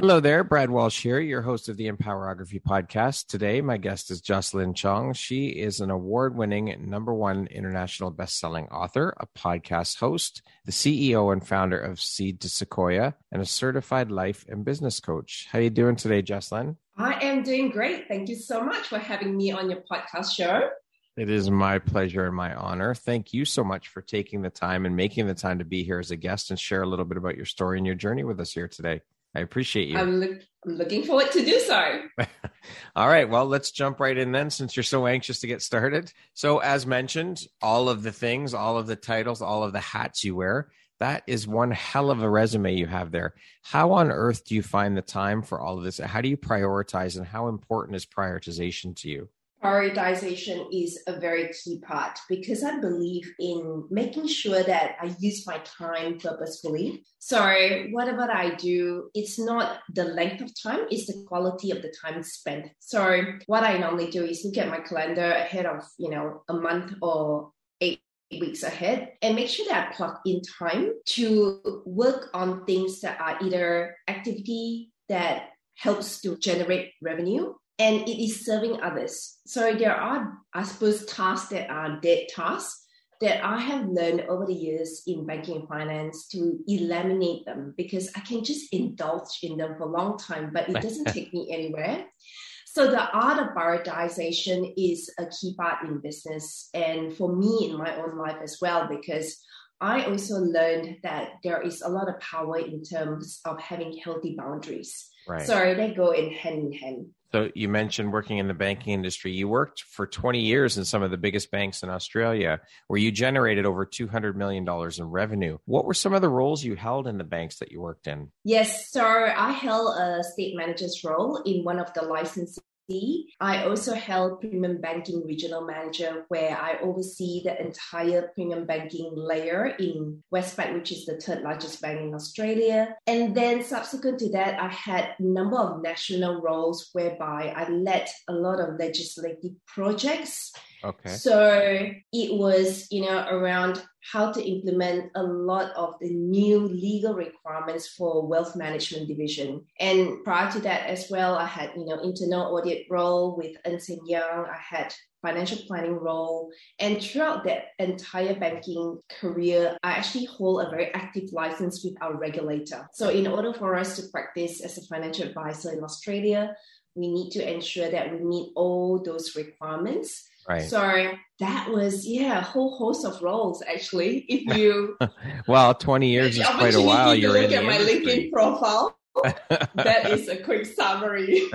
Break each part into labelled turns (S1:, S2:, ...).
S1: Hello there, Brad Walsh here, your host of the Empowerography podcast. Today, my guest is Jocelyn Chong. She is an award winning number one international best-selling author, a podcast host, the CEO and founder of Seed to Sequoia, and a certified life and business coach. How are you doing today, Jocelyn?
S2: I am doing great. Thank you so much for having me on your podcast show.
S1: It is my pleasure and my honor. Thank you so much for taking the time and making the time to be here as a guest and share a little bit about your story and your journey with us here today. I appreciate you.
S2: I'm, look, I'm looking forward to do so.
S1: all right. Well, let's jump right in then since you're so anxious to get started. So, as mentioned, all of the things, all of the titles, all of the hats you wear, that is one hell of a resume you have there. How on earth do you find the time for all of this? How do you prioritize and how important is prioritization to you?
S2: Prioritization is a very key part because I believe in making sure that I use my time purposefully. So, whatever I do, it's not the length of time, it's the quality of the time spent. So, what I normally do is look at my calendar ahead of, you know, a month or eight weeks ahead and make sure that I plug in time to work on things that are either activity that helps to generate revenue and it is serving others. So there are, I suppose, tasks that are dead tasks that I have learned over the years in banking and finance to eliminate them because I can just indulge in them for a long time, but it doesn't take me anywhere. So the art of prioritization is a key part in business and for me in my own life as well, because I also learned that there is a lot of power in terms of having healthy boundaries. Right. So they go in hand in hand.
S1: So you mentioned working in the banking industry. You worked for 20 years in some of the biggest banks in Australia, where you generated over 200 million dollars in revenue. What were some of the roles you held in the banks that you worked in?
S2: Yes, so I held a state manager's role in one of the licensing I also held Premium Banking Regional Manager, where I oversee the entire premium banking layer in Westpac, which is the third largest bank in Australia. And then subsequent to that, I had a number of national roles whereby I led a lot of legislative projects
S1: Okay.
S2: So it was, you know, around how to implement a lot of the new legal requirements for wealth management division. And prior to that as well, I had, you know, internal audit role with Ernst Young. I had financial planning role. And throughout that entire banking career, I actually hold a very active license with our regulator. So in order for us to practice as a financial advisor in Australia, we need to ensure that we meet all those requirements
S1: Right.
S2: So that was yeah a whole host of roles actually. If you
S1: well, twenty years is quite a while.
S2: You're look at my LinkedIn profile. that is a quick summary.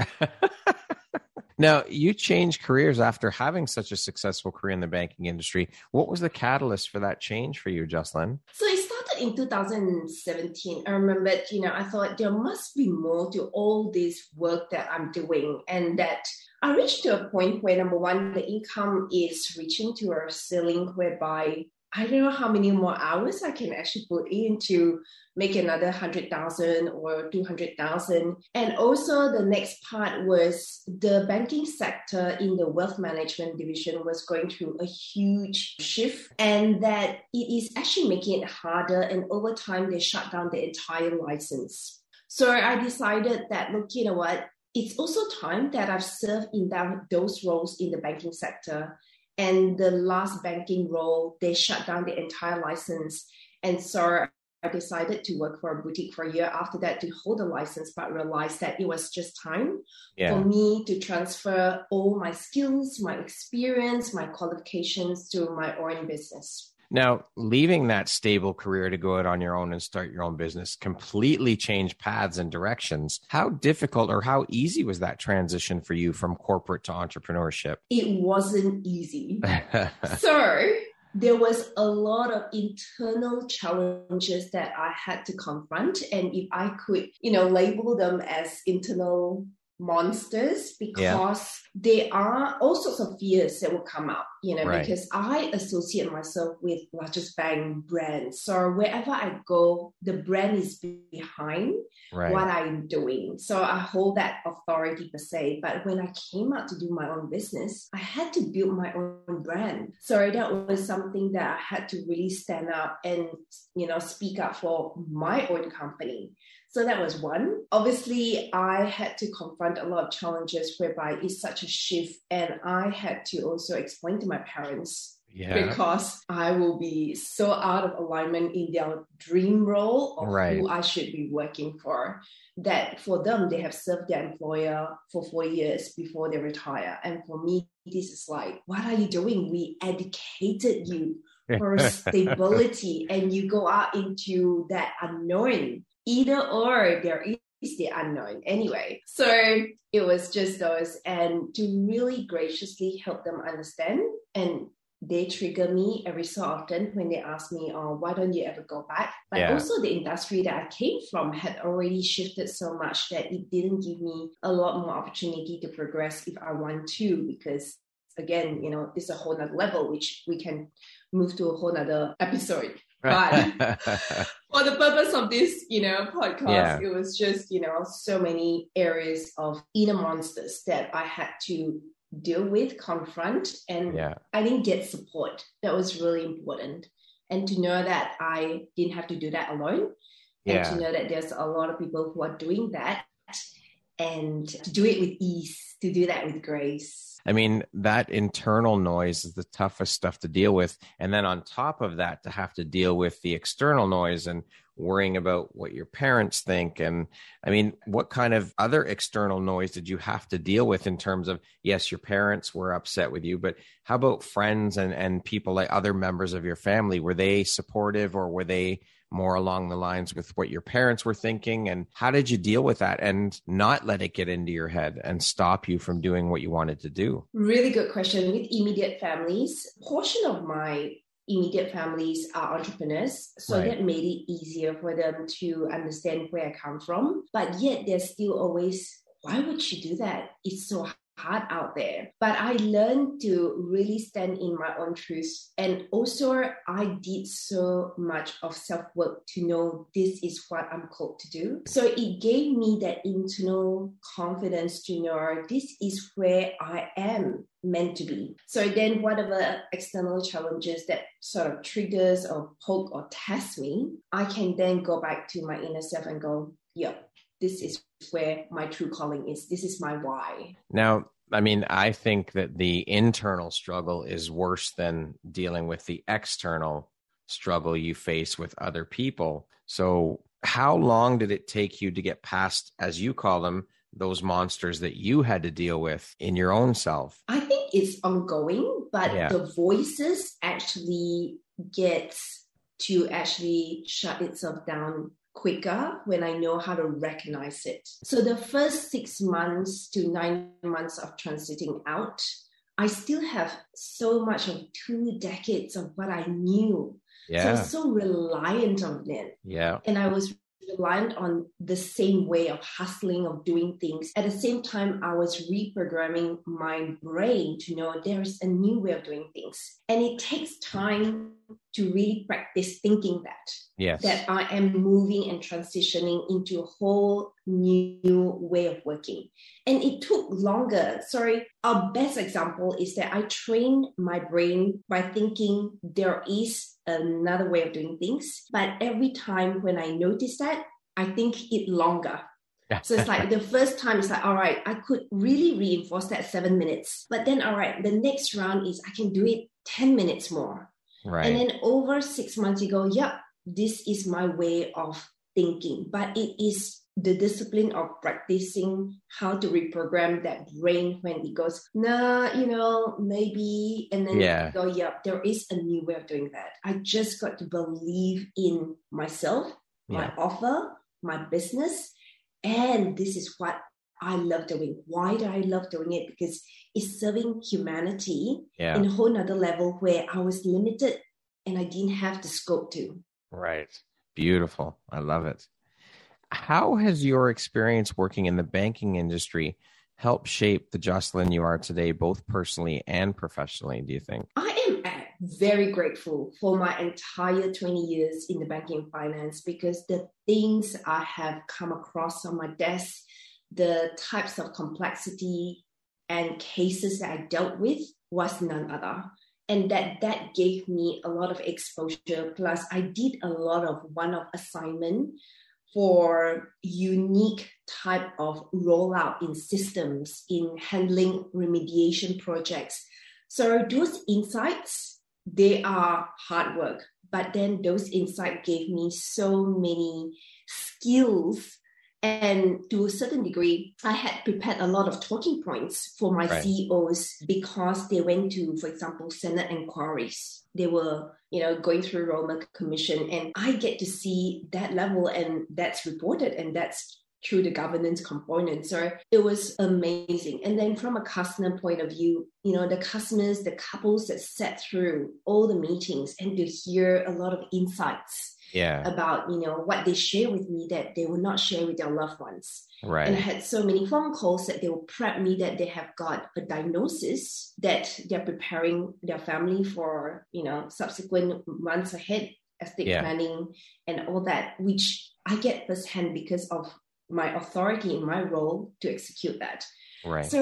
S1: now you changed careers after having such a successful career in the banking industry. What was the catalyst for that change for you, Jocelyn?
S2: So it started in 2017. I remember, you know, I thought there must be more to all this work that I'm doing, and that I reached to a point where number one, the income is reaching to a ceiling whereby I don't know how many more hours I can actually put in to make another 100,000 or 200,000. And also, the next part was the banking sector in the wealth management division was going through a huge shift, and that it is actually making it harder. And over time, they shut down the entire license. So I decided that, look, you know what? It's also time that I've served in that, those roles in the banking sector. And the last banking role, they shut down the entire license. And so I decided to work for a boutique for a year after that to hold a license, but realized that it was just time
S1: Yeah.
S2: for me to transfer all my skills, my experience, my qualifications to my own business.
S1: Now, leaving that stable career to go out on your own and start your own business completely changed paths and directions. How difficult or how easy was that transition for you from corporate to entrepreneurship?
S2: It wasn't easy. so there was a lot of internal challenges that I had to confront. And if I could, you know, label them as internal monsters because there are all sorts of fears that will come up, you know,
S1: Right.
S2: because I associate myself with largest bang brands. So wherever I go, the brand is behind
S1: right.
S2: what I'm doing. So I hold that authority per se. But when I came out to do my own business, I had to build my own brand. So that was something that I had to really stand up and, you know, speak up for my own company. So that was one. Obviously, I had to confront a lot of challenges whereby it's such a shift. And I had to also explain to my parents
S1: yeah.
S2: because I will be so out of alignment in their dream role of
S1: Right.
S2: who I should be working for. That for them, they have served their employer for four years before they retire. And for me, this is like, what are you doing? We educated you for stability, and you go out into that unknown. Either or, there is the unknown anyway. So it was just those, and to really graciously help them understand and they trigger me every so often when they ask me, oh, why don't you ever go back? But
S1: Yeah.
S2: also the industry that I came from had already shifted so much that it didn't give me a lot more opportunity to progress if I want to, because again, you know, it's a whole nother level, which we can move to a whole nother episode. But for the purpose of this, you know, podcast,
S1: Yeah.
S2: it was just, you know, so many areas of inner monsters that I had to deal with, confront, and
S1: yeah.
S2: I didn't get support. That was really important. And to know that I didn't have to do that alone, and to know that there's a lot of people who are doing that, and to do it with ease, to do that with grace.
S1: I mean, that internal noise is the toughest stuff to deal with. And then on top of that, to have to deal with the external noise and worrying about what your parents think. And I mean, what kind of other external noise did you have to deal with in terms of, yes, your parents were upset with you, but how about friends and, and people like other members of your family? Were they supportive or were they more along the lines with what your parents were thinking? And how did you deal with that and not let it get into your head and stop you from doing what you wanted to do?
S2: Really good question. With immediate families, portion of my immediate families are entrepreneurs, so
S1: Right.
S2: that made it easier for them to understand where I come from. But yet, there's still always, why would she do that? It's so hard out there. But I learned to really stand in my own truth. And also, I did so much of self work to know this is what I'm called to do. So it gave me that internal confidence to know this is where I am meant to be. So then, whatever external challenges that sort of triggers or poke or test me, I can then go back to my inner self and go, yep, this is where my true calling is. This is my why.
S1: Now, I mean, I think that the internal struggle is worse than dealing with the external struggle you face with other people. So, how long did it take you to get past, as you call them, those monsters that you had to deal with in your own self?
S2: I think it's ongoing, but
S1: Yeah.
S2: the voices actually get to actually shut itself down quicker when I know how to recognize it. So the first six months to nine months of transiting out, I still have so much of two decades of what I knew. So I
S1: Yeah.
S2: was so reliant on it
S1: Yeah.
S2: and I was reliant on the same way of hustling, of doing things. At the same time, I was reprogramming my brain to know there is a new way of doing things. And it takes time to really practice thinking that
S1: Yes.
S2: that I am moving and transitioning into a whole new way of working. And it took longer. Sorry, our best example is that I trained my brain by thinking there is another way of doing things. But every time when I notice that, I think it longer. So it's like the first time it's like, all right, I could really reinforce that seven minutes. But then, all right, the next round is I can do it 10 minutes more.
S1: Right.
S2: And then over six months, you go, yep, this is my way of thinking, but it is the discipline of practicing how to reprogram that brain when it goes, nah, you know, maybe, and then
S1: yeah.
S2: go, yeah, there is a new way of doing that. I just got to believe in myself, my
S1: Yeah.
S2: offer, my business, and this is what I love doing. Why do I love doing it? Because it's serving humanity
S1: Yeah.
S2: in a whole nother level where I was limited and I didn't have the scope to.
S1: Right. Beautiful. I love it. How has your experience working in the banking industry helped shape the Jocelyn you are today, both personally and professionally, do you think?
S2: I am uh, very grateful for my entire 20 years in the banking and finance because the things I have come across on my desk, the types of complexity and cases that I dealt with was none other. And that that gave me a lot of exposure. Plus, I did a lot of one-off assignment for unique type of rollout in systems in handling remediation projects. So those insights, they are hard work, but then those insights gave me so many skills. And to a certain degree, I had prepared a lot of talking points for my
S1: Right.
S2: CEOs because they went to, for example, Senate inquiries. They were, you know, going through Royal Commission, and I get to see that level, and that's reported, and that's through the governance component. So it was amazing. And then from a customer point of view, you know, the customers, the couples that sat through all the meetings and to hear a lot of insights
S1: Yeah.
S2: about, you know, what they share with me that they will not share with their loved ones. Right. And I had so many phone calls that they will prep me that they have got a diagnosis that they're preparing their family for, you know, subsequent months ahead, estate
S1: Yeah.
S2: planning and all that, which I get firsthand because of my authority in my role to execute that.
S1: Right.
S2: So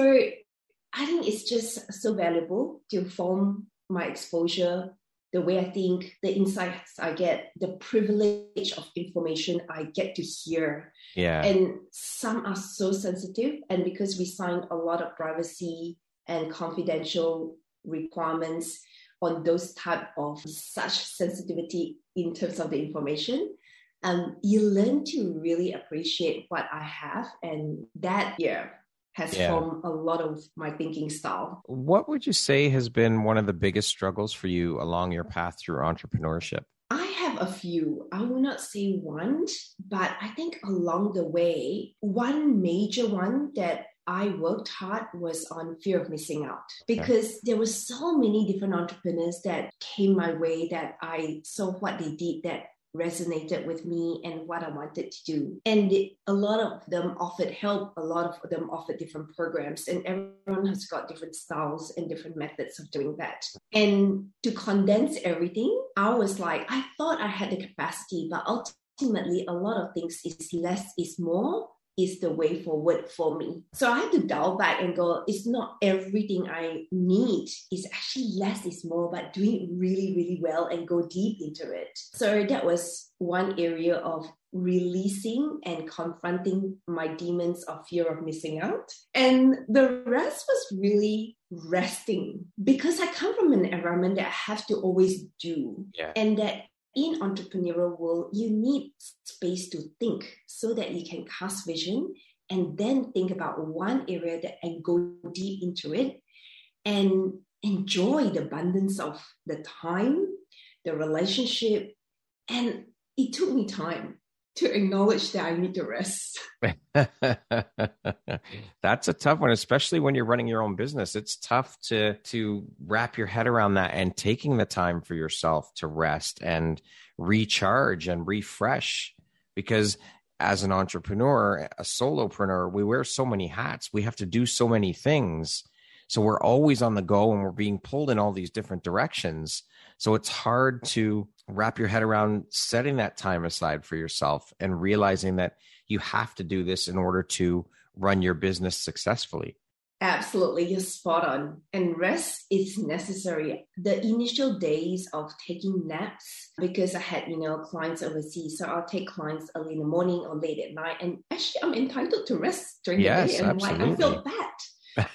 S2: I think it's just so valuable to form my exposure, the way I think, the insights I get, the privilege of information I get to hear.
S1: Yeah.
S2: And some are so sensitive. And because we sign a lot of privacy and confidential requirements on those type of such sensitivity in terms of the information, um, you learn to really appreciate what I have. And that, yeah, has
S1: Yeah.
S2: formed a lot of my thinking style.
S1: What would you say has been one of the biggest struggles for you along your path through entrepreneurship?
S2: I have a few. I will not say one, but I think along the way, one major one that I worked hard was on fear of missing out because there were so many different entrepreneurs that came my way that I saw what they did that resonated with me and what I wanted to do. And a lot of them offered help, a lot of them offered different programs, and everyone has got different styles and different methods of doing that. And to condense everything, I was like, I thought I had the capacity, but ultimately, a lot of things is less is more is the way forward for me. So I had to dial back and go, it's not everything I need. It's actually less is more, but doing it really, really well and go deep into it. So that was one area of releasing and confronting my demons of fear of missing out. And the rest was really resting because I come from an environment that I have to always do.
S1: Yeah.
S2: And that in entrepreneurial world, you need space to think so that you can cast vision and then think about one area that and go deep into it and enjoy the abundance of the time, the relationship. And it took me time to acknowledge that I need to rest.
S1: That's a tough one, especially when you're running your own business. It's tough to to wrap your head around that and taking the time for yourself to rest and recharge and refresh because as an entrepreneur, a solopreneur, we wear so many hats. We have to do so many things. So we're always on the go and we're being pulled in all these different directions. So it's hard to wrap your head around setting that time aside for yourself and realizing that you have to do this in order to run your business successfully.
S2: Absolutely, you're spot on. And rest is necessary. The initial days of taking naps, because I had, you know, clients overseas. So I'll take clients early in the morning or late at night. And actually, I'm entitled to rest during
S1: Yes,
S2: the day. And I'm like, I feel bad.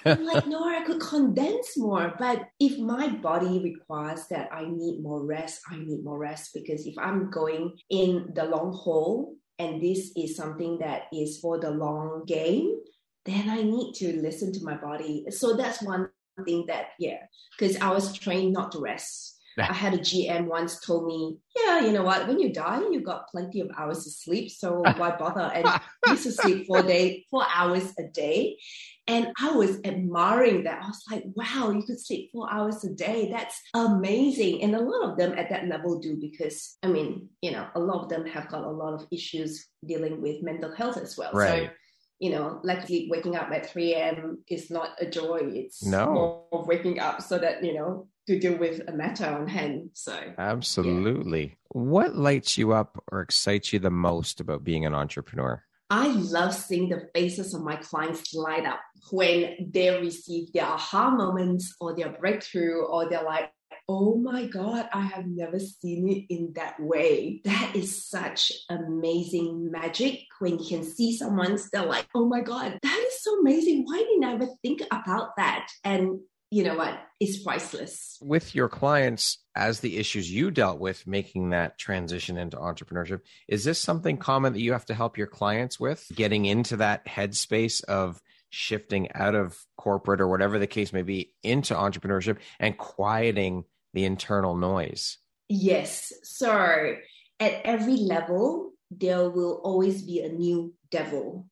S2: I'm like, no, I could condense more. But if my body requires that I need more rest, I need more rest because if I'm going in the long haul and this is something that is for the long game, then I need to listen to my body. So that's one thing that, yeah, because I was trained not to rest. I had a GM once told me, yeah, you know what, when you die, you got plenty of hours to sleep. So why bother? And I used to sleep four day, four hours a day. And I was admiring that. I was like, wow, you could sleep four hours a day. That's amazing. And a lot of them at that level do because, I mean, you know, a lot of them have got a lot of issues dealing with mental health as well.
S1: Right.
S2: So, you know, luckily waking up at 3 a.m. is not a joy. It's
S1: No.
S2: more of waking up so that, you know, to deal with a matter on hand. So,
S1: Absolutely. What lights you up or excites you the most about being an entrepreneur?
S2: I love seeing the faces of my clients light up when they receive their aha moments or their breakthrough, or they're like, oh my God, I have never seen it in that way. That is such amazing magic when you can see someone's, they're like, oh my God, that is so amazing. Why didn't I ever think about that? And you know what is priceless.
S1: With your clients, as the issues you dealt with making that transition into entrepreneurship, is this something common that you have to help your clients with? Getting into that headspace of shifting out of corporate or whatever the case may be into entrepreneurship and quieting the internal noise.
S2: Yes. So at every level, there will always be a new devil.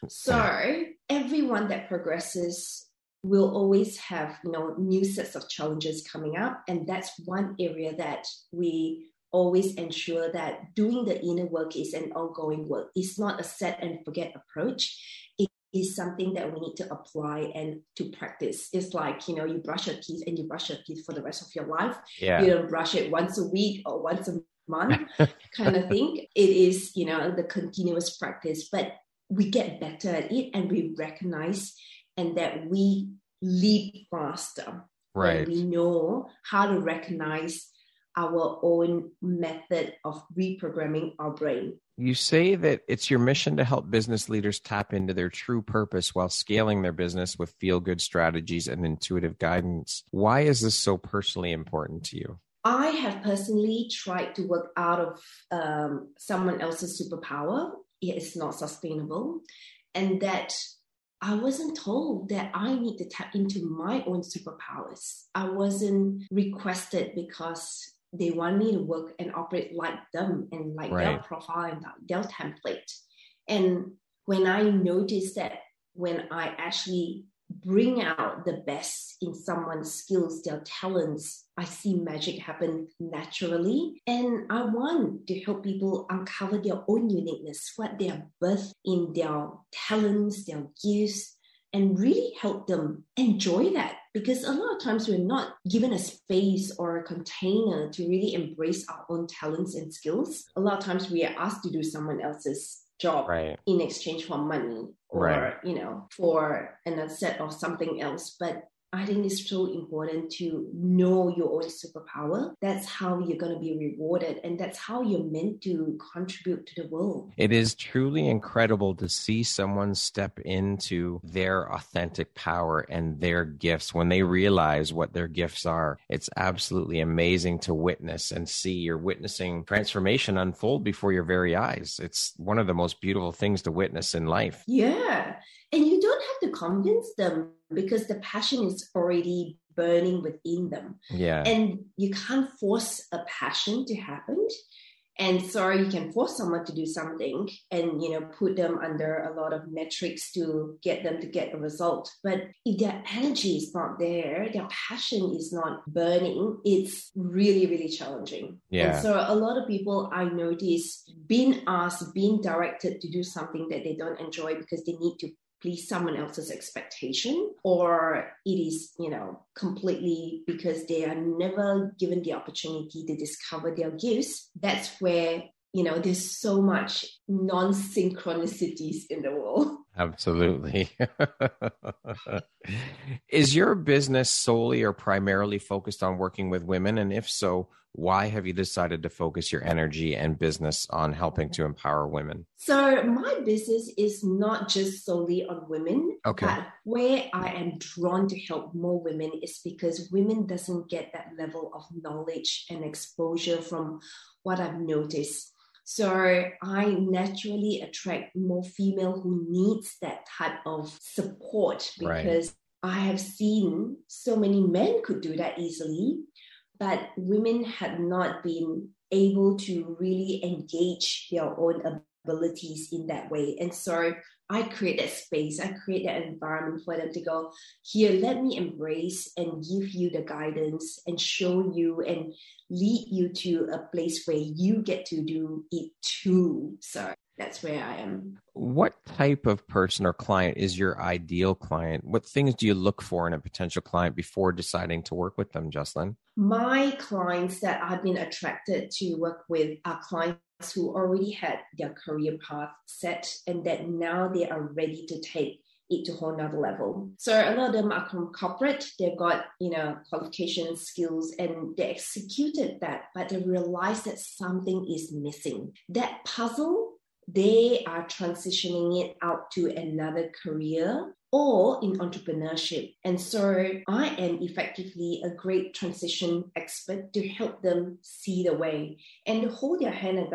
S2: Hmm. So everyone that progresses will always have, you know, new sets of challenges coming up. And that's one area that we always ensure that doing the inner work is an ongoing work. It's not a set and forget approach. It is something that we need to apply and to practice. It's like, you know, you brush your teeth and you brush your teeth for the rest of your life.
S1: Yeah.
S2: You don't brush it once a week or once a month kind of thing. It is, you know, the continuous practice, but we get better at it and we recognize and that we leap faster
S1: Right.
S2: we know how to recognize our own method of reprogramming our brain.
S1: You say that it's your mission to help business leaders tap into their true purpose while scaling their business with feel good strategies and intuitive guidance. Why is this so personally important to you?
S2: I have personally tried to work out of um, someone else's superpower. It is not sustainable. And that I wasn't told that I need to tap into my own superpowers. I wasn't requested because they want me to work and operate like them and like their profile and their template. And when I noticed that when I actually bring out the best in someone's skills, their talents, I see magic happen naturally. And I want to help people uncover their own uniqueness, what they have birthed in their talents, their gifts, and really help them enjoy that. Because a lot of times we're not given a space or a container to really embrace our own talents and skills. A lot of times we are asked to do someone else's job
S1: Right.
S2: in exchange for money or
S1: Right.
S2: you know for an asset or something else but i think it's so important to know your own superpower that's how you're going to be rewarded and that's how you're meant to contribute to the world
S1: It is truly incredible to see someone step into their authentic power and their gifts when they realize what their gifts are. It's absolutely amazing to witness and see. You're witnessing transformation unfold before your very eyes. It's one of the most beautiful things to witness in life.
S2: yeah and you don't have convince them because the passion is already burning within them
S1: Yeah.
S2: and you can't force a passion to happen and sorry, you can force someone to do something and you know put them under a lot of metrics to get them to get a result but if their energy is not there their passion is not burning it's really really challenging
S1: Yeah.
S2: and so a lot of people i notice being asked being directed to do something that they don't enjoy because they need to please someone else's expectation or it is you know completely because they are never given the opportunity to discover their gifts that's where you know there's so much non synchronicities in the world.
S1: Absolutely. Is your business solely or primarily focused on working with women? And if so, why have you decided to focus your energy and business on helping to empower women?
S2: So, my business is not just solely on women.
S1: Okay.
S2: But where I am drawn to help more women is because women doesn't get that level of knowledge and exposure from what I've noticed so I naturally attract more female who needs that type of support because right. I have seen so many men could do that easily, but women had not been able to really engage their own abilities in that way. And so I create that space, I create that environment for them to go, here, let me embrace and give you the guidance and show you and lead you to a place where you get to do it too. So that's where I am.
S1: What type of person or client is your ideal client? What things do you look for in a potential client before deciding to work with them, Jocelyn?
S2: My clients that I've been attracted to work with are clients who already had their career path set and that now they are ready to take it to a whole nother level. So a lot of them are from corporate, they've got, you know, qualifications, skills, and they executed that, but they realized that something is missing. That puzzle, they are transitioning it out to another career or in entrepreneurship. And so I am effectively a great transition expert to help them see the way and hold their hand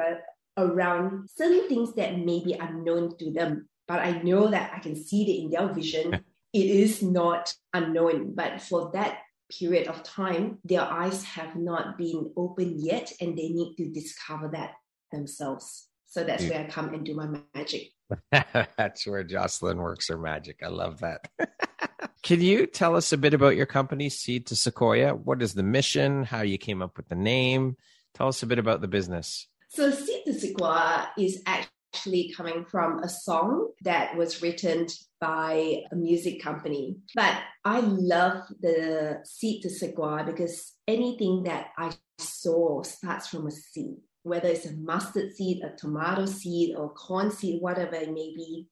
S2: around certain things that may be unknown to them. But I know that I can see it in their vision. it is not unknown, but for that period of time, their eyes have not been open yet, and they need to discover that themselves. So that's yeah. where I come and do my magic.
S1: That's where Jocelyn works her magic. I love that. Can you tell us a bit about your company, Seed to Sequoia? What is the mission? How you came up with the name? Tell us a bit about the business.
S2: So, Seed to Sequoia is actually coming from a song that was written by a music company. But I love the Seed to Sequoia because anything that I saw starts from a seed whether it's a mustard seed, a tomato seed, or corn seed, whatever it may be,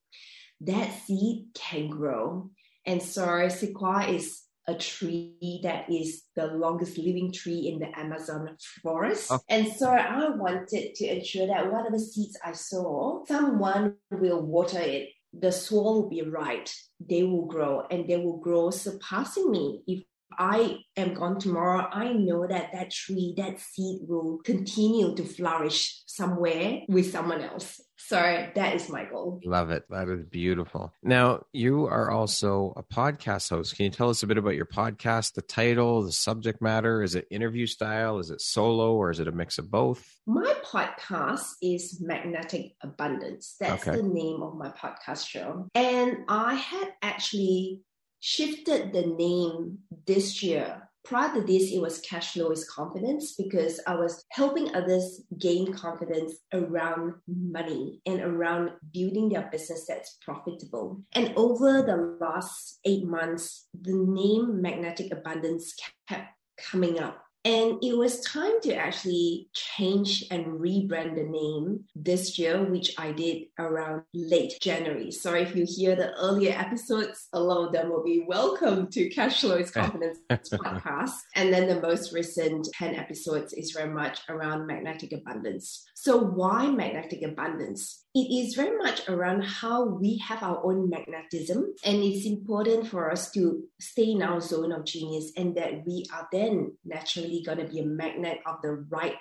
S2: that seed can grow. And so sequoia is a tree that is the longest living tree in the Amazon forest. Oh. And so I wanted to ensure that whatever seeds I sow, someone will water it. The soil will be right. They will grow and they will grow surpassing me if I am gone tomorrow, I know that that tree, that seed will continue to flourish somewhere with someone else. So that is my goal.
S1: Love it. That is beautiful. Now, you are also a podcast host. Can you tell us a bit about your podcast, the title, the subject matter? Is it interview style? Is it solo or is it a mix of both?
S2: My podcast is Magnetic Abundance. That's okay. the name of my podcast show. And I had actually shifted the name this year. Prior to this, it was cash flow is confidence because I was helping others gain confidence around money and around building their business that's profitable. And over the last eight months, the name Magnetic Abundance kept coming up and it was time to actually change and rebrand the name this year, which I did around late January. So if you hear the earlier episodes, a lot of them will be welcome to Cash Flows oh. Confidence podcast. And then the most recent 10 episodes is very much around magnetic abundance. So why magnetic abundance? it is very much around how we have our own magnetism. And it's important for us to stay in our zone of genius and that we are then naturally going to be a magnet of the right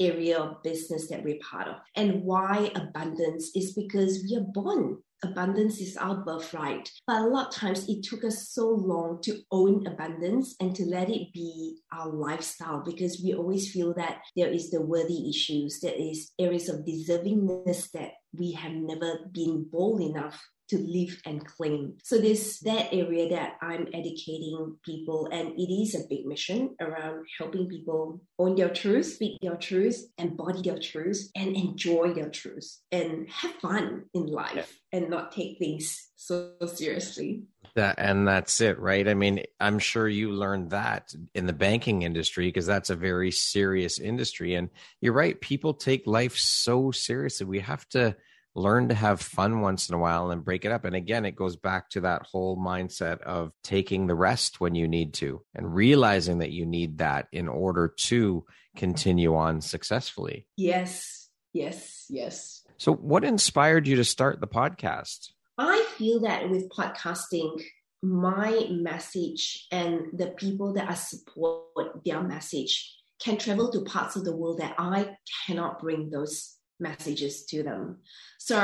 S2: area of business that we're part of. And why abundance is because we are born abundance is our birthright. But a lot of times it took us so long to own abundance and to let it be our lifestyle because we always feel that there is the worthy issues, there is areas of deservingness that we have never been bold enough to live and claim. So this that area that I'm educating people, and it is a big mission around helping people own their truth, speak their truth, embody their truth, and enjoy their truth, and have fun in life, and not take things so seriously.
S1: That and that's it, right? I mean, I'm sure you learned that in the banking industry because that's a very serious industry. And you're right, people take life so seriously. We have to learn to have fun once in a while and break it up. And again, it goes back to that whole mindset of taking the rest when you need to and realizing that you need that in order to continue on successfully.
S2: Yes, yes, yes.
S1: So, what inspired you to start the podcast?
S2: I feel that with podcasting, my message and the people that I support their message can travel to parts of the world that I cannot bring those messages to them. So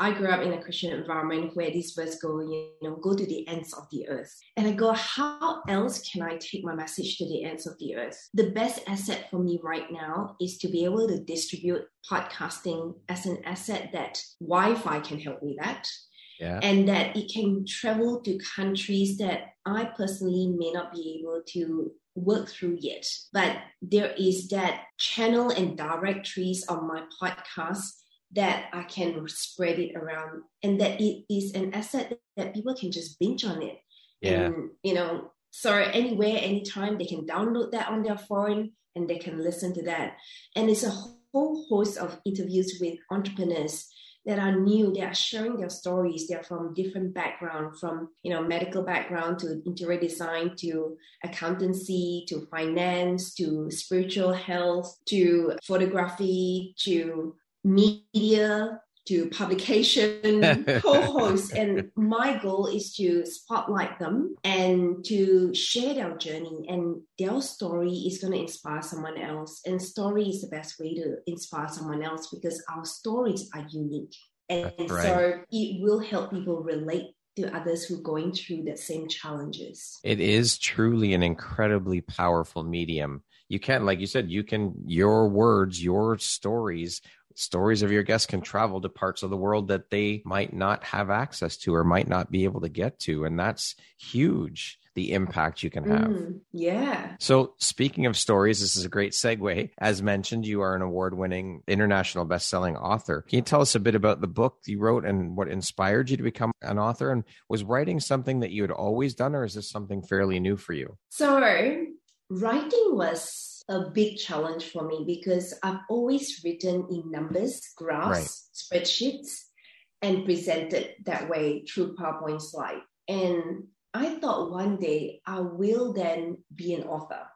S2: I grew up in a Christian environment where this verse go, you know, go to the ends of the earth. And I go, how else can I take my message to the ends of the earth? The best asset for me right now is to be able to distribute podcasting as an asset that Wi-Fi can help me that. Yeah. And that it can travel to countries that I personally may not be able to work through yet. But there is that channel and directories on my podcast that I can spread it around and that it is an asset that people can just binge on it. Yeah. And, you know, so anywhere, anytime they can download that on their phone and they can listen to that. And it's a whole host of interviews with entrepreneurs that are new. They are sharing their stories. They're from different background from you know medical background to interior design to accountancy to finance to spiritual health to photography to media to publication co-hosts and my goal is to spotlight them and to share their journey and their story is going to inspire someone else and story is the best way to inspire someone else because our stories are unique. And right. so it will help people relate to others who are going through the same challenges.
S1: It is truly an incredibly powerful medium. You can like you said you can your words your stories stories of your guests can travel to parts of the world that they might not have access to or might not be able to get to. And that's huge the impact you can have. Mm,
S2: yeah.
S1: So, speaking of stories, this is a great segue. As mentioned, you are an award winning international best selling author. Can you tell us a bit about the book you wrote and what inspired you to become an author? And was writing something that you had always done, or is this something fairly new for you?
S2: So, writing was a big challenge for me because I've always written in numbers, graphs, right. spreadsheets, and presented that way through PowerPoint slide. And I thought one day I will then be an author.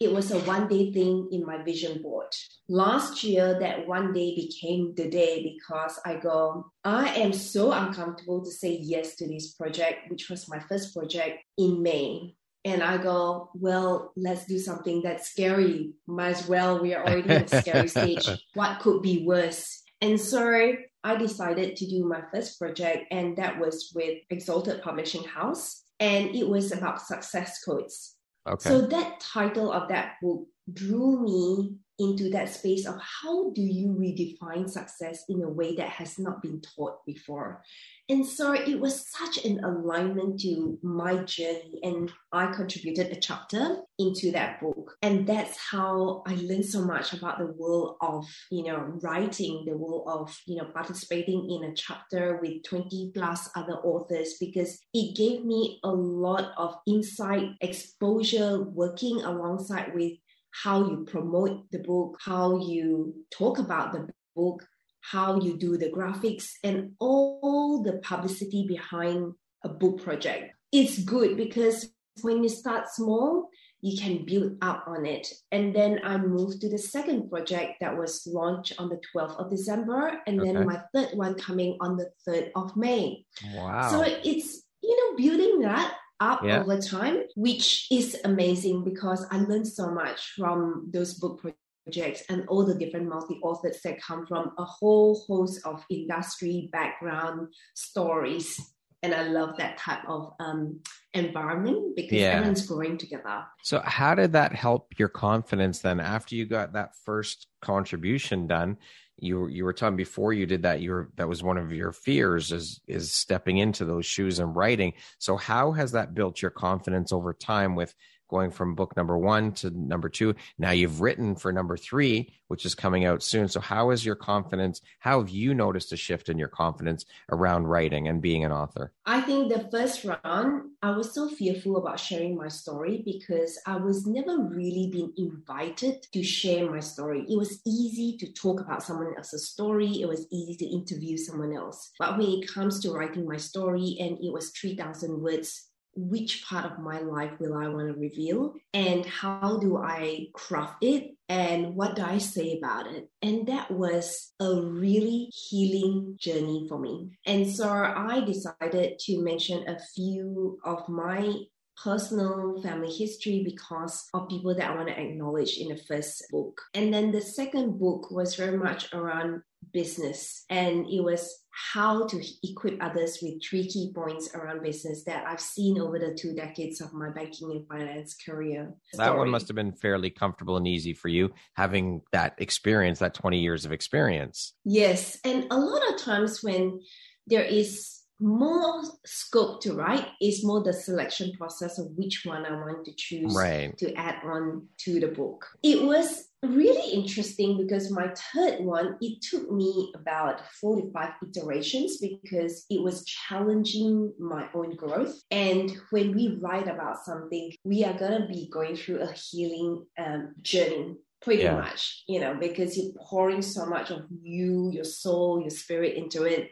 S2: It was a one day thing in my vision board. Last year, that one day became the day because I go, I am so uncomfortable to say yes to this project, which was my first project in May and I go, well, let's do something that's scary. Might as well. We are already in a scary stage. What could be worse? And so I decided to do my first project, and that was with Exalted Publishing House, and it was about success codes. Okay. So that title of that book drew me into that space of how do you redefine success in a way that has not been taught before. And so it was such an alignment to my journey, and I contributed a chapter into that book. And that's how I learned so much about the world of, you know, writing, the world of, you know, participating in a chapter with 20 plus other authors, because it gave me a lot of insight, exposure, working alongside with how you promote the book, how you talk about the book, how you do the graphics, and all the publicity behind a book project. It's good because when you start small, you can build up on it. And then I moved to the second project that was launched on the 12th of December, and okay. then my third one coming on the 3rd of May. Wow. So it's, you know, building that up yeah. over time, which is amazing because I learned so much from those book projects and all the different multi authors that come from a whole host of industry background stories. And I love that type of um, environment because yeah. everyone's growing together.
S1: So, how did that help your confidence then after you got that first contribution done? You you were talking before you did that you were that was one of your fears is is stepping into those shoes and writing. So how has that built your confidence over time with going from book number one to number two. Now you've written for number three, which is coming out soon. So, how is your confidence? How have you noticed a shift in your confidence around writing and being an author?
S2: I think the first round, I was so fearful about sharing my story because I was never really been invited to share my story. It was easy to talk about someone else's story, it was easy to interview someone else. But when it comes to writing my story, and it was 3,000 words which part of my life will I want to reveal and how do I craft it and what do I say about it? And that was a really healing journey for me. And so I decided to mention a few of my personal family history because of people that I want to acknowledge in the first book. And then the second book was very much around business and it was how to equip others with three key points around business that I've seen over the two decades of my banking and finance career.
S1: That story. one must have been fairly comfortable and easy for you having that experience, that 20 years of experience.
S2: Yes. And a lot of times when there is more scope to write is more the selection process of which one I want to choose
S1: right.
S2: to add on to the book. It was really interesting because my third one, it took me about 45 iterations because it was challenging my own growth. And when we write about something, we are going to be going through a healing um, journey pretty yeah. much, you know, because you're pouring so much of you, your soul, your spirit into it.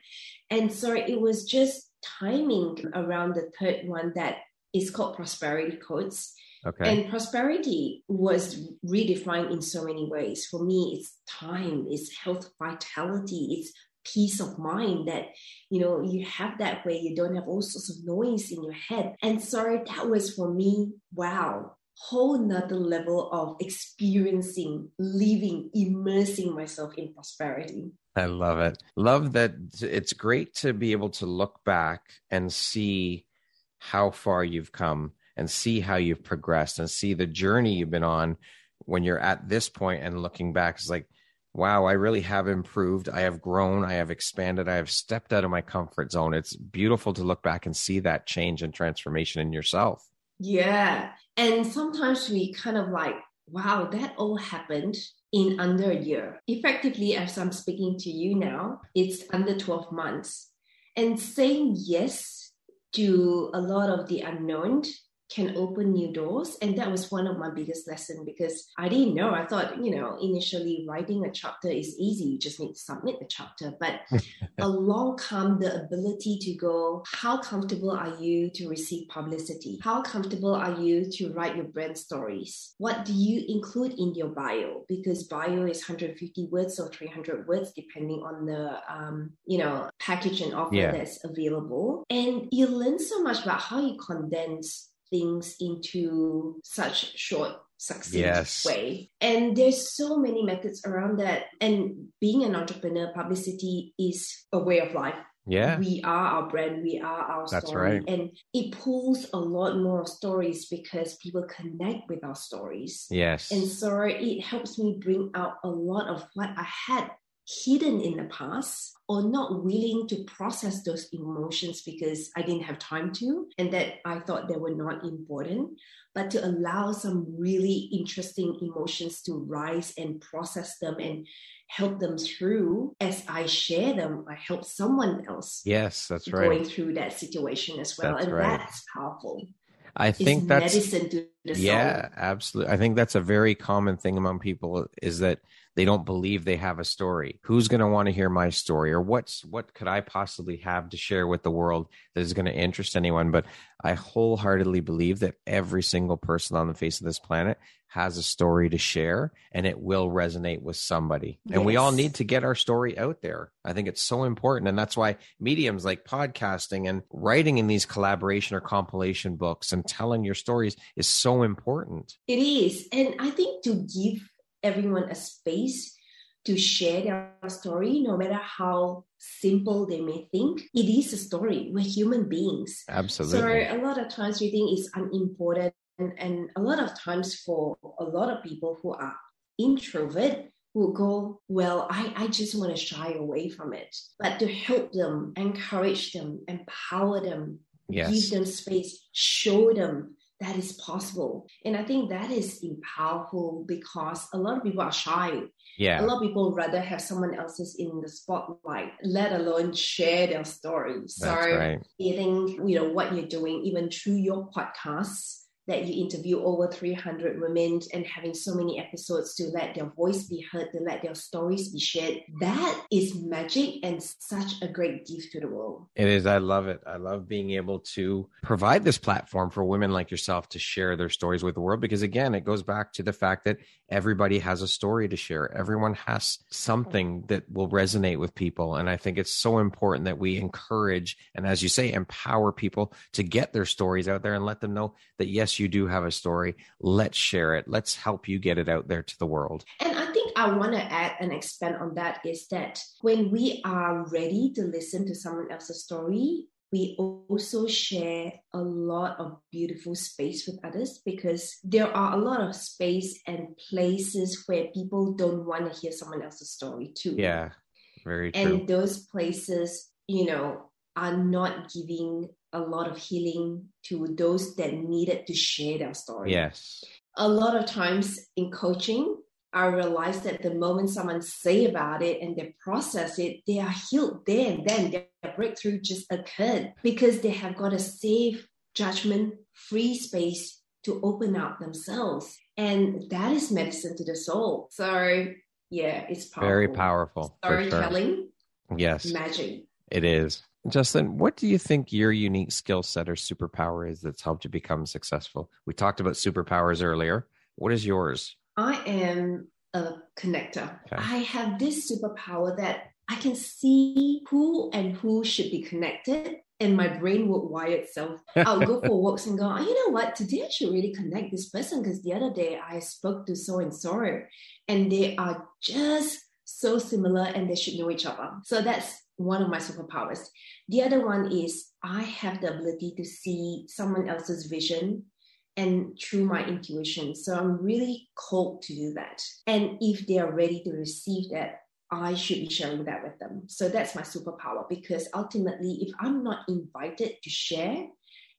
S2: And so it was just timing around the third one that is called prosperity codes.
S1: Okay.
S2: And prosperity was redefined in so many ways. For me, it's time, it's health, vitality, it's peace of mind that you know you have that way you don't have all sorts of noise in your head and so that was for me wow whole nother level of experiencing living immersing myself in prosperity
S1: I love it. Love that it's great to be able to look back and see how far you've come and see how you've progressed and see the journey you've been on when you're at this point and looking back. It's like wow i really have improved. I have grown. I have expanded. I have stepped out of my comfort zone. It's beautiful to look back and see that change and transformation in yourself.
S2: Yeah. And sometimes we kind of like wow that all happened in under a year. Effectively, as I'm speaking to you now, it's under 12 months. And saying yes to a lot of the unknown can open new doors. And that was one of my biggest lessons because i didn't know. I thought you know initially writing a chapter is easy. You just need to submit the chapter. But along come the ability to go how comfortable are you to receive publicity? How comfortable are you to write your brand stories? What do you include in your bio? Because bio is 150 words or 300 words depending on the um, you know package and offer yeah. that's available. And you learn so much about how you condense things into such short succinct
S1: yes.
S2: way. And there's so many methods around that. And being an entrepreneur publicity is a way of life.
S1: Yeah.
S2: We are our brand we are our
S1: That's
S2: story
S1: right.
S2: and it pulls a lot more stories because people connect with our stories.
S1: Yes.
S2: And so it helps me bring out a lot of what i had hidden in the past or not willing to process those emotions because I didn't have time to, and that I thought they were not important, but to allow some really interesting emotions to rise and process them and help them through as I share them, I help someone else.
S1: Yes, that's right.
S2: Going through that situation as well.
S1: That's
S2: and
S1: right.
S2: that's powerful.
S1: I think
S2: it's
S1: that's
S2: medicine to
S1: Yeah, absolutely. I think that's a very common thing among people is that they don't believe they have a story. Who's going to want to hear my story or what's what could I possibly have to share with the world that is going to interest anyone? But I wholeheartedly believe that every single person on the face of this planet has a story to share and it will resonate with somebody. Yes. And we all need to get our story out there. I think it's so important. And that's why mediums like podcasting and writing in these collaboration or compilation books and telling your stories is so important.
S2: It is. And I think to give everyone a space to share their story, no matter how simple they may think. It is a story. We're human beings.
S1: Absolutely.
S2: So a lot of times we think it's unimportant. And, and a lot of times for a lot of people who are introvert, will go, well, I, I just want to shy away from it. But to help them, encourage them, empower them,
S1: yes.
S2: give them space, show them that is possible. And I think that is powerful because a lot of people are shy.
S1: Yeah.
S2: A lot of people rather have someone else's in the spotlight, let alone share their story. So
S1: right.
S2: I think, you know, what you're doing, even through your podcasts, that you interview over 300 women and having so many episodes to let their voice be heard, to let their stories be shared. That is magic and such a great gift to the world.
S1: It is. I love it. I love being able to provide this platform for women like yourself to share their stories with the world because, again, it goes back to the fact that everybody has a story to share. Everyone has something that will resonate with people. And I think it's so important that we encourage and, as you say, empower people to get their stories out there and let them know that, yes, you do have a story. Let's share it. Let's help you get it out there to the world.
S2: And I think I want to add and expand on that is that when we are ready to listen to someone else's story, we also share a lot of beautiful space with others because there are a lot of space and places where people don't want to hear someone else's story too.
S1: Yeah, very true.
S2: And those places, you know, are not giving a lot of healing to those that needed to share their story.
S1: Yes.
S2: A lot of times in coaching, I realized that the moment someone say about it and they process it, they are healed there and then. Their breakthrough just occurred because they have got a safe, judgment free space to open up themselves. And that is medicine to the soul. So, yeah, it's powerful.
S1: Very powerful.
S2: Storytelling.
S1: Sure. Yes.
S2: Magic.
S1: It is. Jocelyn, what do you think your unique skill set or superpower is that's helped you become successful? We talked about superpowers earlier. What is yours?
S2: I am a connector. Okay. I have this superpower that I can see who and who should be connected, and my brain would wire itself. I'll go for walks and go, oh, you know what? Today I should really connect this person because the other day I spoke to so and so, and they are just so similar and they should know each other. So that's one of my superpowers. The other one is I have the ability to see someone else's vision and through my intuition. So I'm really called to do that. And if they are ready to receive that, I should be sharing that with them. So that's my superpower because ultimately, if I'm not invited to share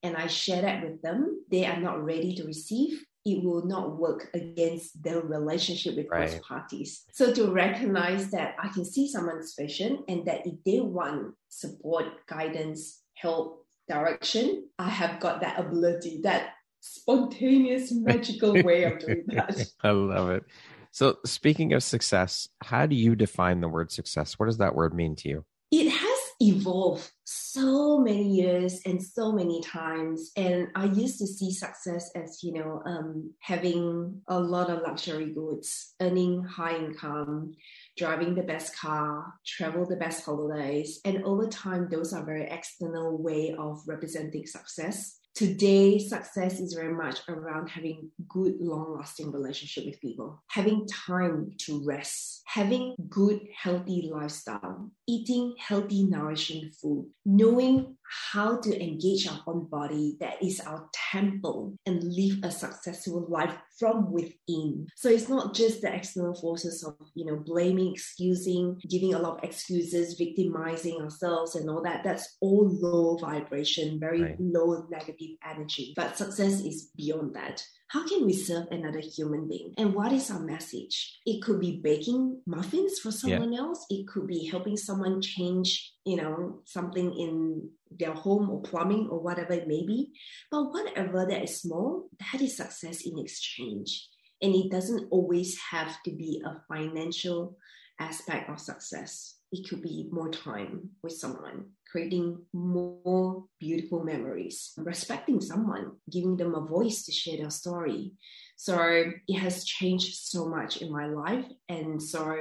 S2: and I share that with them, they are not ready to receive, it will not work against the relationship with right. both parties. So to recognize that I can see someone's vision and that if they want support, guidance, help, direction, I have got that ability, that spontaneous, magical way of doing that.
S1: I love it. So speaking of success, how do you define the word success? What does that word mean to you?
S2: It has evolved so many years and so many times. And i used to see success as you know um, having a lot of luxury goods earning high income driving the best car travel the best holidays. And over time those are very external way of representing success Today, success is very much around having good, long lasting relationship with people, having time to rest, having good, healthy lifestyle, eating healthy, nourishing food, knowing how to engage our own body that is our temple and live a successful life from within. So it's not just the external forces of, you know, blaming, excusing, giving a lot of excuses, victimizing ourselves and all that. That's all low vibration, very right. low negative energy. But success is beyond that how can we serve another human being? And what is our message? It could be baking muffins for someone yeah. else. It could be helping someone change, you know, something in their home or plumbing or whatever it may be. But whatever that is small, that is success in exchange. And it doesn't always have to be a financial aspect of success. It could be more time with someone creating more beautiful memories, respecting someone, giving them a voice to share their story. So it has changed so much in my life. And so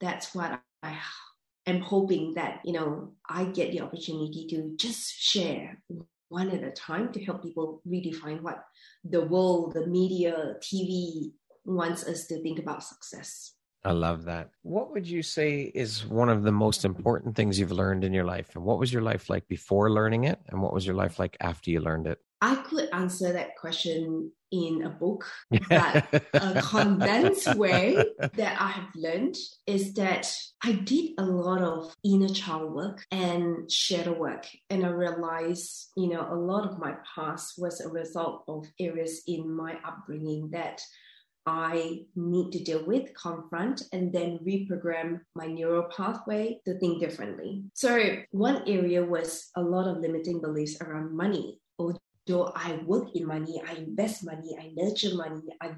S2: that's what I am hoping that, you know, I get the opportunity to just share one at a time to help people redefine what the world, the media, TV wants us to think about success.
S1: I love that. What would you say is one of the most important things you've learned in your life? And what was your life like before learning it? And what was your life like after you learned it?
S2: I could answer that question in a book, but a condensed way that I have learned is that I did a lot of inner child work and shadow work. And I realized, you know, a lot of my past was a result of areas in my upbringing that I need to deal with, confront, and then reprogram my neural pathway to think differently. So, one area was a lot of limiting beliefs around money. Although I work in money, I invest money, I nurture money, I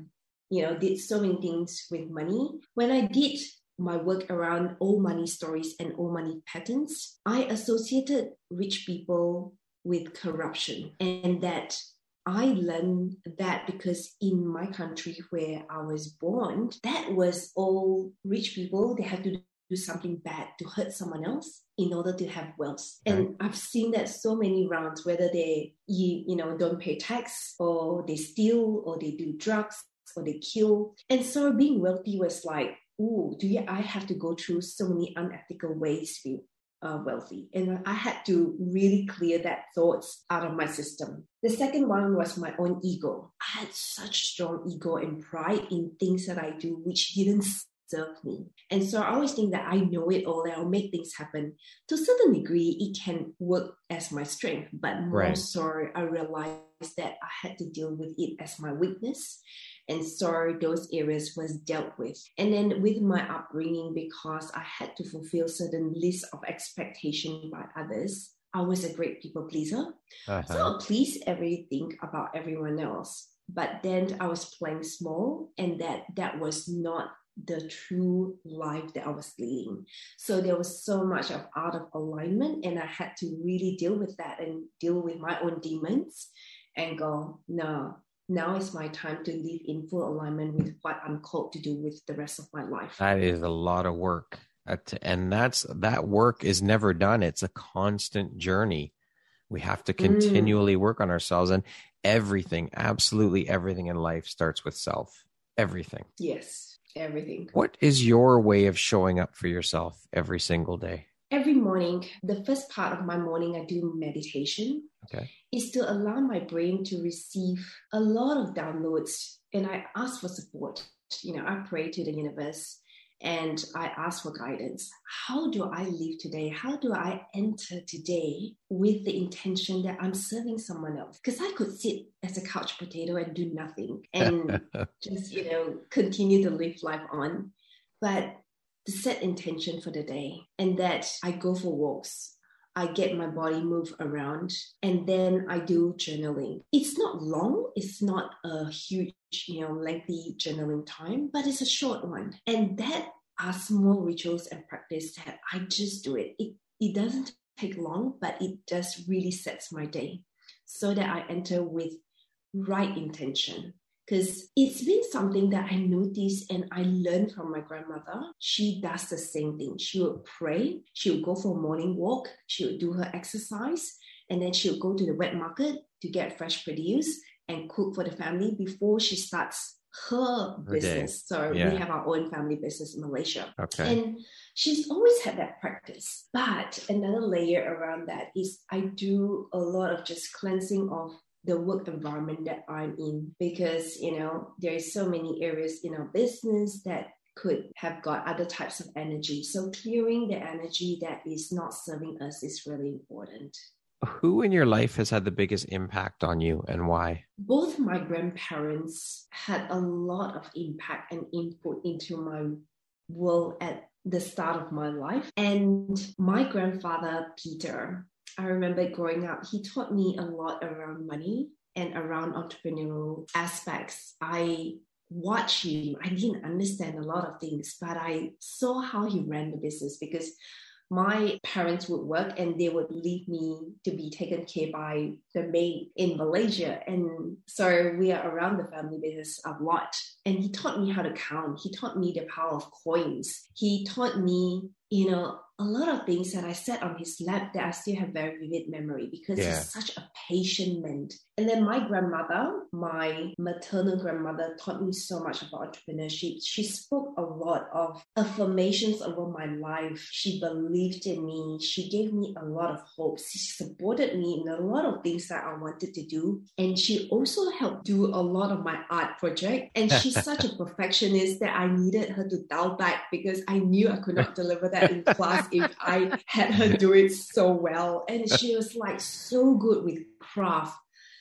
S2: you know did so many things with money. When I did my work around old money stories and old money patterns, I associated rich people with corruption and that I learned that because in my country where I was born, that was all rich people. They had to do something bad to hurt someone else in order to have wealth. Right. And I've seen that so many rounds, whether they you, you know don't pay tax or they steal or they do drugs or they kill. And so being wealthy was like, oh, do you, I have to go through so many unethical ways to be uh, wealthy. And I had to really clear that thoughts out of my system. The second one was my own ego. I had such strong ego and pride in things that I do, which didn't serve me. And so I always think that I know it all and I'll make things happen. To a certain degree, it can work as my strength, but more right. so I realized that I had to deal with it as my weakness and so those areas was dealt with and then with my upbringing because i had to fulfill certain lists of expectation by others i was a great people pleaser uh-huh. so i please everything about everyone else but then i was playing small and that that was not the true life that I was leading. So there was so much of out of alignment, and I had to really deal with that and deal with my own demons and go, no, now is my time to live in full alignment with what I'm called to do with the rest of my life.
S1: That is a lot of work. And that's that work is never done. It's a constant journey. We have to mm. continually mm. work on ourselves and everything, absolutely everything in life starts with self. Everything.
S2: Yes, everything.
S1: What is your way of showing up for yourself every single day?
S2: every morning, the first part of my morning, I do meditation.
S1: Okay.
S2: Is to allow my brain to receive a lot of downloads and I ask for support. You know, I pray to the universe and I ask for guidance. How do I live today? How do I enter today with the intention that I'm serving someone else? Because I could sit as a couch potato and do nothing and just, you know, continue to live life on. But to set intention for the day and that I go for walks. I get my body move around and then I do journaling. It's not long, it's not a huge, you know, lengthy journaling time, but it's a short one. And that are small rituals and practice that I just do it. It it doesn't take long, but it just really sets my day so that I enter with right intention because it's been something that I noticed and I learned from my grandmother. She does the same thing. She would pray, she would go for a morning walk, she would do her exercise, and then she would go to the wet market to get fresh produce and cook for the family before she starts her, business. So yeah. we have our own family business in Malaysia.
S1: Okay.
S2: And she's always had that practice. But another layer around that is I do a lot of just cleansing of the work environment that I'm in because you know there is so many areas in our business that could have got other types of energy. So clearing the energy that is not serving us is really important.
S1: Who in your life has had the biggest impact on you and why?
S2: Both my grandparents had a lot of impact and input into my world at the start of my life. And my grandfather, Peter, I remember growing up, he taught me a lot around money and around entrepreneurial aspects. I watched him. I didn't understand a lot of things, but I saw how he ran the business because my parents would work and they would leave me to be taken care by the maid in Malaysia. And so we are around the family business a lot. And he taught me how to count. He taught me the power of coins. He taught me you know, a lot of things that I said on his lap that I still have very vivid memory because
S1: Yeah.
S2: he's such a patient man. And then my grandmother, my maternal grandmother, taught me so much about entrepreneurship. She spoke a lot of affirmations over my life. She believed in me. She gave me a lot of hope. She supported me in a lot of things that I wanted to do. And she also helped do a lot of my art project. And she's such a perfectionist that I needed her to dial back because I knew I could not deliver that in class if I had her do it so well. And she was like so good with craft.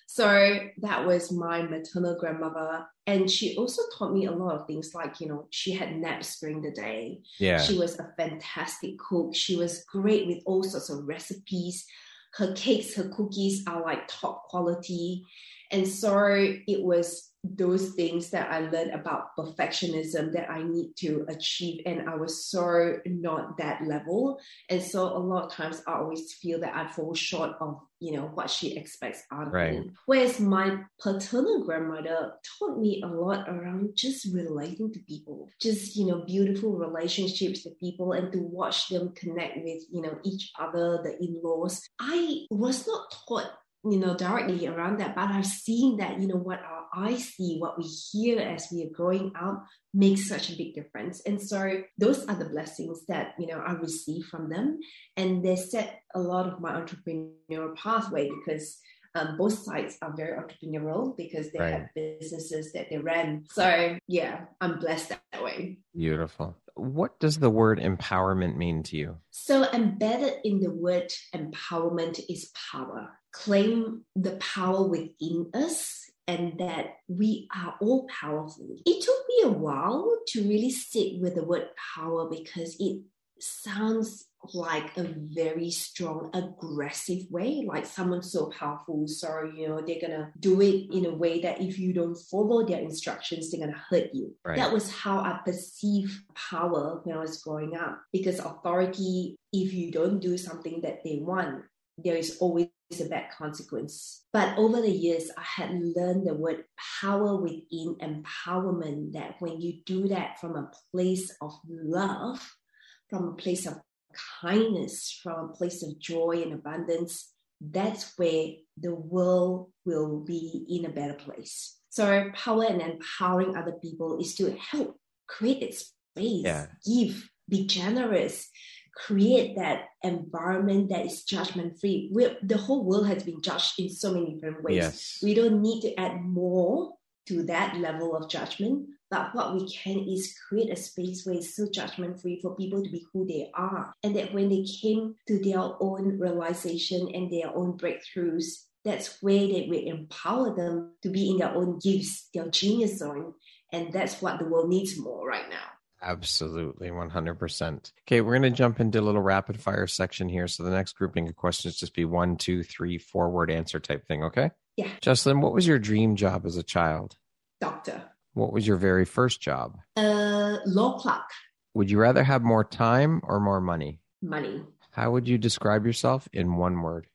S2: So that was my maternal grandmother. And she also taught me a lot of things like, you know, she had naps during the day.
S1: Yeah.
S2: She was a fantastic cook. She was great with all sorts of recipes. Her cakes, her cookies are like top quality. And so it was those things that I learned about perfectionism that I need to achieve. And I was so not that level. And so a lot of times I always feel that I fall short of, you know, what she expects out of
S1: Right.
S2: me. Whereas my paternal grandmother taught me a lot around just relating to people, just, you know, beautiful relationships with people and to watch them connect with, you know, each other, the in-laws. I was not taught you know, directly around that, but I've seen that, you know, what our eyes see, what we hear as we are growing up makes such a big difference. And so those are the blessings that, you know, I receive from them. And they set a lot of my entrepreneurial pathway because um, both sides are very entrepreneurial because they
S1: Right.
S2: have businesses that they ran. So yeah, I'm blessed that way.
S1: Beautiful. What does the word empowerment mean to you?
S2: So, embedded in the word empowerment is power. Claim the power within us and that we are all powerful. It took me a while to really sit with the word power because it sounds like a very strong, aggressive way, like someone so powerful. So, you know, they're going to do it in a way that if you don't follow their instructions, they're going to hurt you.
S1: Right.
S2: That was how I perceived power when I was growing up. Because authority, if you don't do something that they want, there is always a bad consequence. But over the years, I had learned the word power within empowerment that when you do that from a place of love, from a place of kindness, from a place of joy and abundance, that's where the world will be in a better place. So, power and empowering other people is to help create that space,
S1: Yeah.
S2: give, be generous, create that environment that is judgment free. The whole world has been judged in so many different ways.
S1: Yes.
S2: We don't need to add more to that level of judgment, but what we can is create a space where it's so judgment free for people to be who they are. And that when they came to their own realization and their own breakthroughs, that's where they will empower them to be in their own gifts, their genius zone. And that's what the world needs more right now.
S1: Absolutely, 100%. Okay, we're going to jump into a little rapid fire section here. So the next grouping of questions just be one, two, three, four word answer type thing, okay?
S2: Yeah.
S1: Jocelyn, what was your dream job as a child?
S2: Doctor,
S1: What was your very first job?
S2: uh, law clerk,
S1: Would you rather have more time or more money?
S2: money,
S1: How would you describe yourself in one word?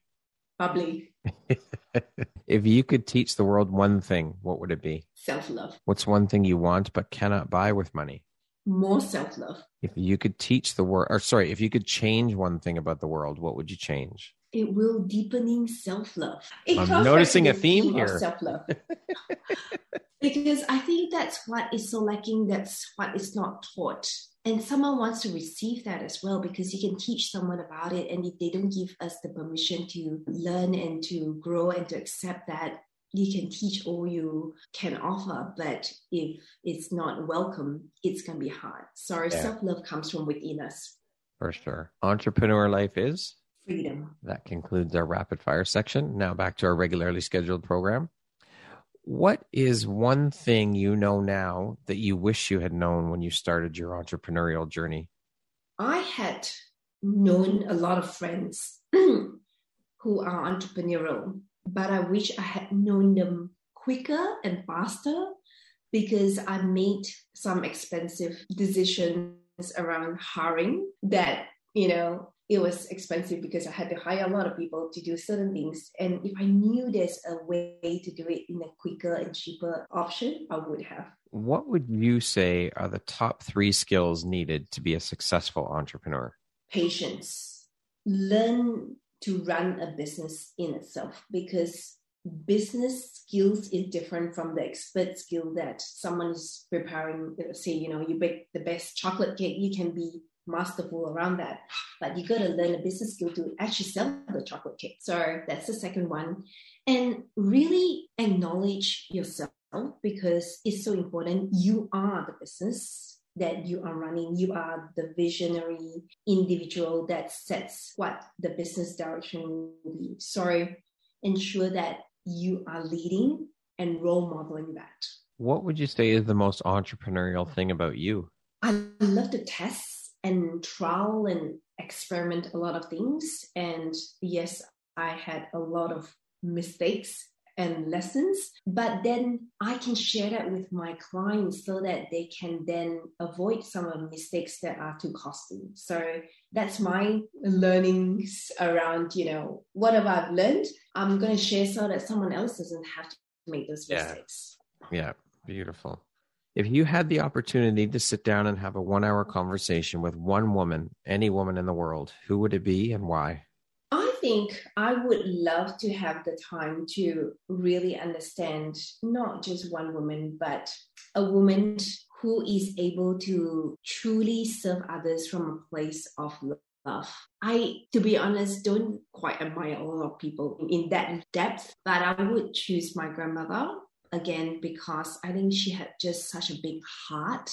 S2: probably
S1: if you could teach the world one thing, what would it be?
S2: self love,
S1: What's one thing you want but cannot buy with money?
S2: more self love.
S1: If you could teach the world, or sorry, if you could change one thing about the world, what would you change?
S2: It will deepening self love.
S1: I'm noticing a theme here.
S2: Self love. because I think that's what is so lacking. That's what is not taught. And someone wants to receive that as well because you can teach someone about it. And if they don't give us the permission to learn and to grow and to accept that, you can teach all you can offer. But if it's not welcome, it's going to be hard. So
S1: Yeah.
S2: self love comes from within us.
S1: For sure. Entrepreneur life is.
S2: Freedom.
S1: That concludes our rapid fire section. Now back to our regularly scheduled program. What is one thing you know now that you wish you had known when you started your entrepreneurial journey?
S2: I had known a lot of friends who are entrepreneurial, but I wish I had known them quicker and faster because I made some expensive decisions around hiring that, you know, it was expensive because I had to hire a lot of people to do certain things. And if I knew there's a way to do it in a quicker and cheaper option, I would have.
S1: What would you say are the top three skills needed to be a successful entrepreneur?
S2: patience. Learn to run a business in itself because business skills is different from the expert skill that someone is preparing. Say, you know, you bake the best chocolate cake, you can be masterful around that. But you got to learn a business skill to actually sell the chocolate cake. So that's the second one. And really acknowledge yourself because it's so important. You are the business that you are running. You are the visionary individual that sets what the business direction will be. So ensure that you are leading and role modeling that.
S1: What would you say is the most entrepreneurial thing about you?
S2: I love to test and trial and experiment a lot of things. And yes, I had a lot of mistakes and lessons, but then I can share that with my clients so that they can then avoid some of the mistakes that are too costly. So that's my learnings around, you know, whatever I've learned, I'm going to share so that someone else doesn't have to make those mistakes.
S1: Yeah, yeah. beautiful. If you had the opportunity to sit down and have a one hour conversation with one woman, any woman in the world, who would it be and why?
S2: I think I would love to have the time to really understand not just one woman, but a woman who is able to truly serve others from a place of love. I, to be honest, don't quite admire a lot of people in that depth, but I would choose my grandmother again because I think she had just such a big heart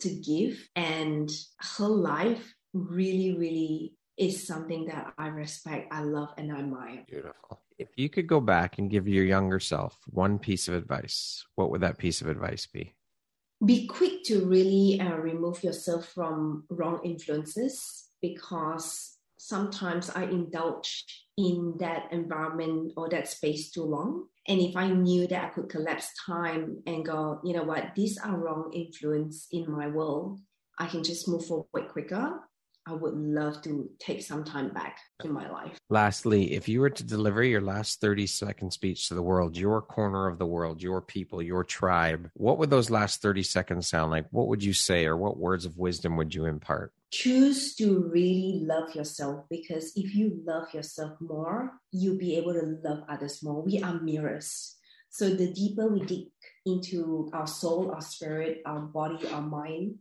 S2: to give, and her life really, really is something that I respect, I love, and I admire.
S1: Beautiful. If you could go back and give your younger self one piece of advice, what would that piece of advice be?
S2: Be quick to really uh, remove yourself from wrong influences because sometimes I indulge in that environment or that space too long. And if I knew that I could collapse time and go, you know what, these are wrong influence in my world, I can just move forward quicker I would love to take some time back in my life.
S1: Lastly, if you were to deliver your last 30 second speech to the world, your corner of the world, your people, your tribe, what would those last 30 seconds sound like? What would you say, or what words of wisdom would you impart?
S2: Choose to really love yourself because if you love yourself more, you'll be able to love others more. We are mirrors. So the deeper we dig into our soul, our spirit, our body, our mind,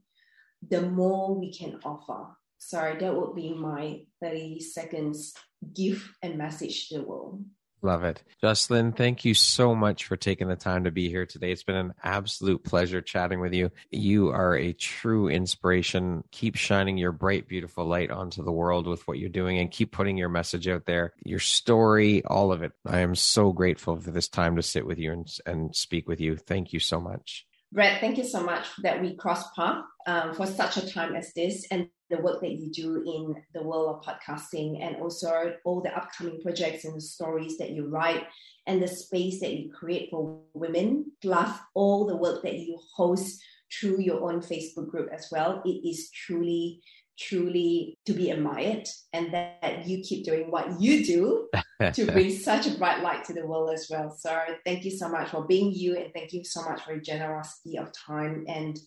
S2: the more we can offer sorry, that would be my 30 seconds gift and message to the world.
S1: Love it. Jocelyn, thank you so much for taking the time to be here today. It's been an absolute pleasure chatting with you. You are a true inspiration. Keep shining your bright, beautiful light onto the world with what you're doing and keep putting your message out there, your story, all of it. I am so grateful for this time to sit with you and, and speak with you. Thank you so much.
S2: Brett, thank you so much that we crossed path um, for such a time as this and the work that you do in the world of podcasting and also all the upcoming projects and the stories that you write and the space that you create for women, plus all the work that you host through your own Facebook group as well. It is truly, truly to be admired and that you keep doing what you do to bring such a bright light to the world as well. So thank you so much for being you and thank you so much for your generosity of time and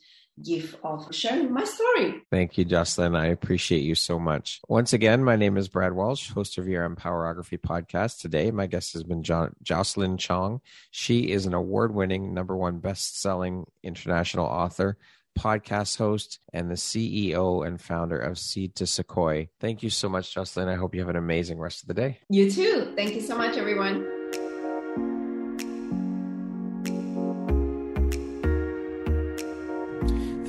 S2: gift of sharing my story.
S1: Thank you, Jocelyn. I appreciate you so much. Once again, my name is Brad Walsh, host of your Empowerography podcast. Today, my guest has been jo- Jocelyn Chong. She is an award winning, number one best selling international author podcast host and the CEO and founder of Seed to Sequoia. Thank you so much, Jocelyn. I hope you have an amazing rest of the day.
S2: You too. Thank you so much, everyone.